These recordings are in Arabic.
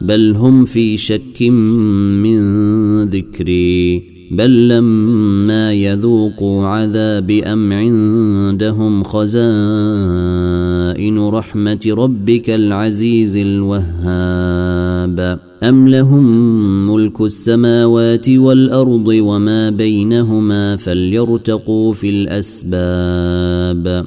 بل هم في شك من ذكري بل لما يذوقوا عذاب أم عندهم خزائن رحمة ربك العزيز الوهاب. أم لهم ملك السماوات والأرض وما بينهما فليرتقوا في الأسباب.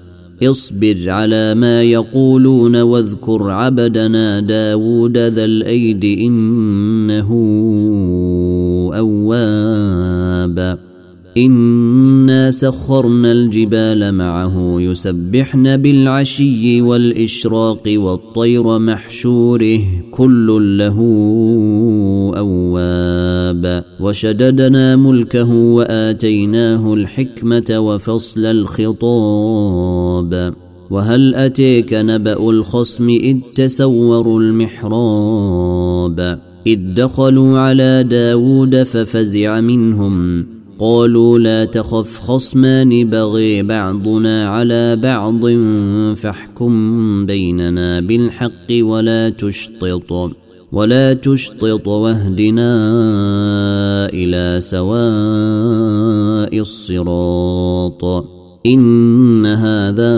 اصبر على ما يقولون واذكر عبدنا داود ذا الأيد إنه أواب. انا سخرنا الجبال معه يسبحن بالعشي والاشراق والطير محشوره كل له اواب وشددنا ملكه واتيناه الحكمه وفصل الخطاب وهل اتيك نبا الخصم اذ تسوروا المحراب اذ دخلوا على داود ففزع منهم قالوا لا تخف خصمان بغي بعضنا على بعض فاحكم بيننا بالحق ولا تشطط ولا تشطط واهدنا إلى سواء الصراط. إن هذا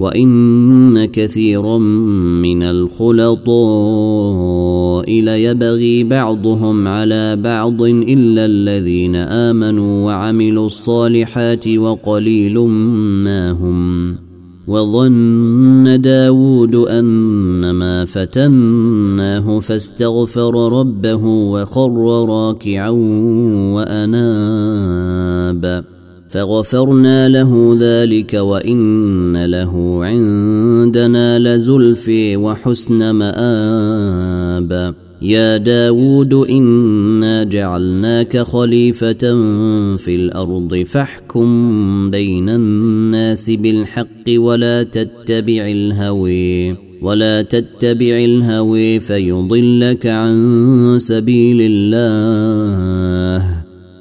وان كثيرا من الخلطاء ليبغي بعضهم على بعض الا الذين امنوا وعملوا الصالحات وقليل ما هم وظن داود أنما فتناه فاستغفر ربه وخر راكعا وأناب فغفرنا له ذلك وإن له عندنا لزلفي وحسن مآب يا داود إنا جعلناك خليفة في الأرض فاحكم بين الناس بالحق ولا تتبع الهوي ولا تتبع الهوي فيضلك عن سبيل الله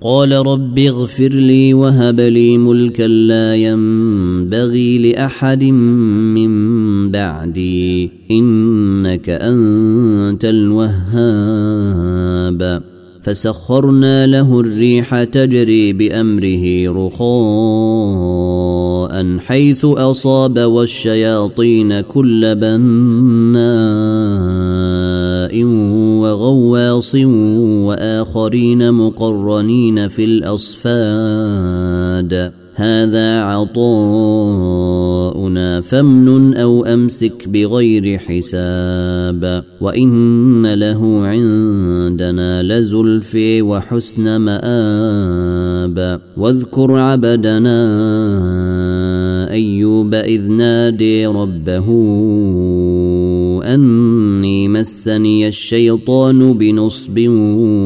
قال رب اغفر لي وهب لي ملكا لا ينبغي لأحد من بعدي إنك أنت الوهاب. فسخرنا له الريح تجري بأمره رخاء حيث أصاب والشياطين كل وغواص واخرين مقرنين في الاصفاد هذا عطاؤنا فامنن أو امسك بغير حساب وان له عندنا لزلفي وحسن مآب واذكر عبدنا ايوب اذ نادي ربه مسني الشيطان بنصب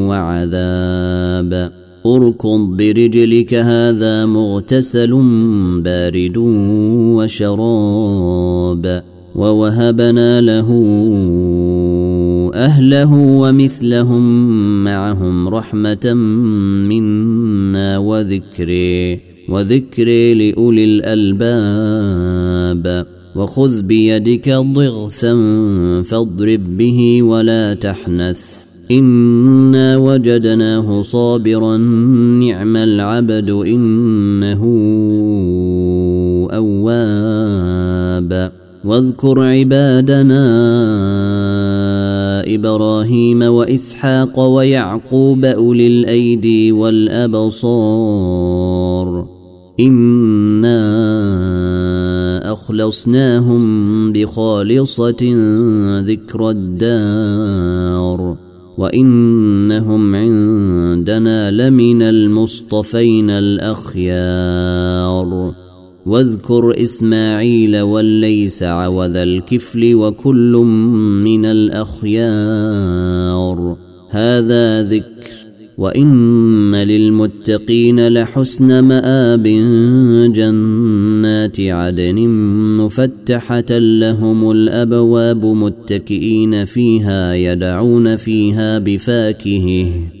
وعذاب. اركض برجلك هذا مغتسل بارد وشراب. ووهبنا له أهله ومثلهم معهم رحمة منا وذكري وذكري لأولي الألباب. وخذ بيدك ضغثا فاضرب به ولا تحنث. إنا وجدناه صابرا نعم العبد إنه أواب. واذكر عبادنا إبراهيم وإسحاق ويعقوب أولي الأيدي والأبصار. إنا اخلصناهم بخالصة ذكر الدار وإنهم عندنا لمن المصطفين الأخيار. واذكر إسماعيل والليسع وذا الكفل وكل من الأخيار. هذا ذكر وان للمتقين لحسن مآب جنات عدن مفتحة لهم الابواب متكئين فيها يدعون فيها بفاكهه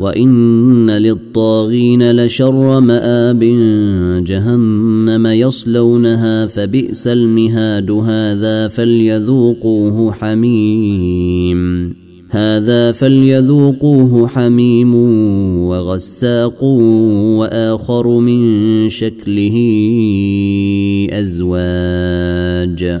وان للطاغين لشر مآب جهنم يصلونها فبئس المهاد هذا فليذوقوه حميم. هذا فليذوقوه حميم وغساق واخر من شكله ازواج.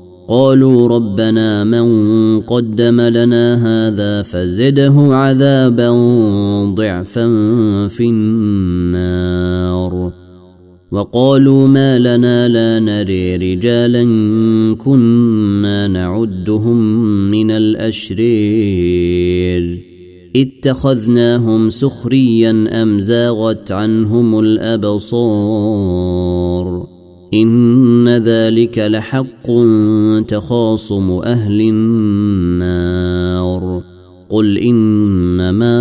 قالوا ربنا من قدم لنا هذا فزده عذابا ضعفا في النار. وقالوا ما لنا لا نري رجالا كنا نعدهم من الأشرير. اتخذناهم سخريا أم زاغت عنهم الأبصار. إن ذلك لحق تخاصم أهل النار. قل إنما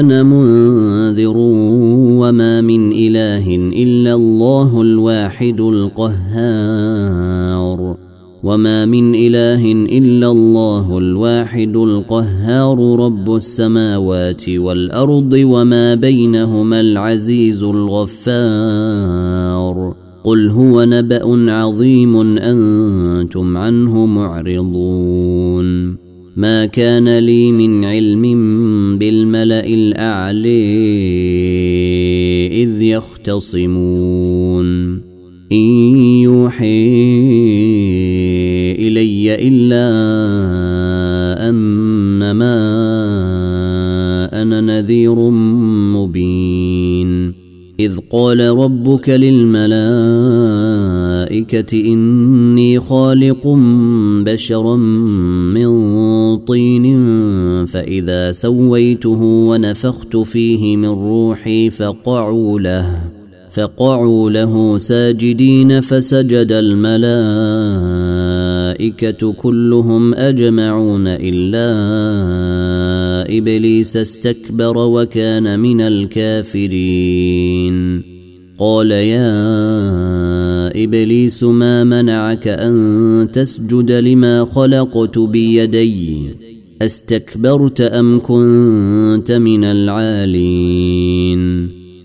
أنا منذر وما من إله إلا الله الواحد القهار. وما من اله الا الله الواحد القهار رب السماوات والارض وما بينهما العزيز الغفار قل هو نبا عظيم أنتم عنه معرضون ما كان لي من علم بالملا الاعلي اذ يختصمون ان يوحي إلي إلا أنما أنا نذير مبين. إذ قال ربك للملائكة إني خالق بشرا من طين فإذا سويته ونفخت فيه من روحي فقعوا له. فقعوا له ساجدين فسجد الملائكة كلهم أجمعون إلا إبليس استكبر وكان من الكافرين. قال يا إبليس ما منعك أن تسجد لما خلقت بيدي؟ أستكبرت أم كنت من العالين؟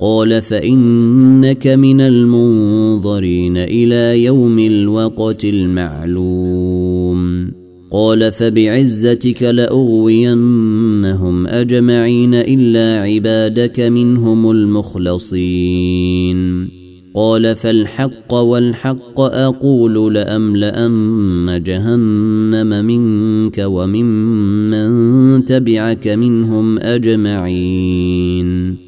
قال فإنك من المنظرين إلى يوم الوقت المعلوم. قال فبعزتك لأغوينهم أجمعين إلا عبادك منهم المخلصين. قال فالحق والحق أقول لأملأن جهنم منك وممن تبعك منهم أجمعين.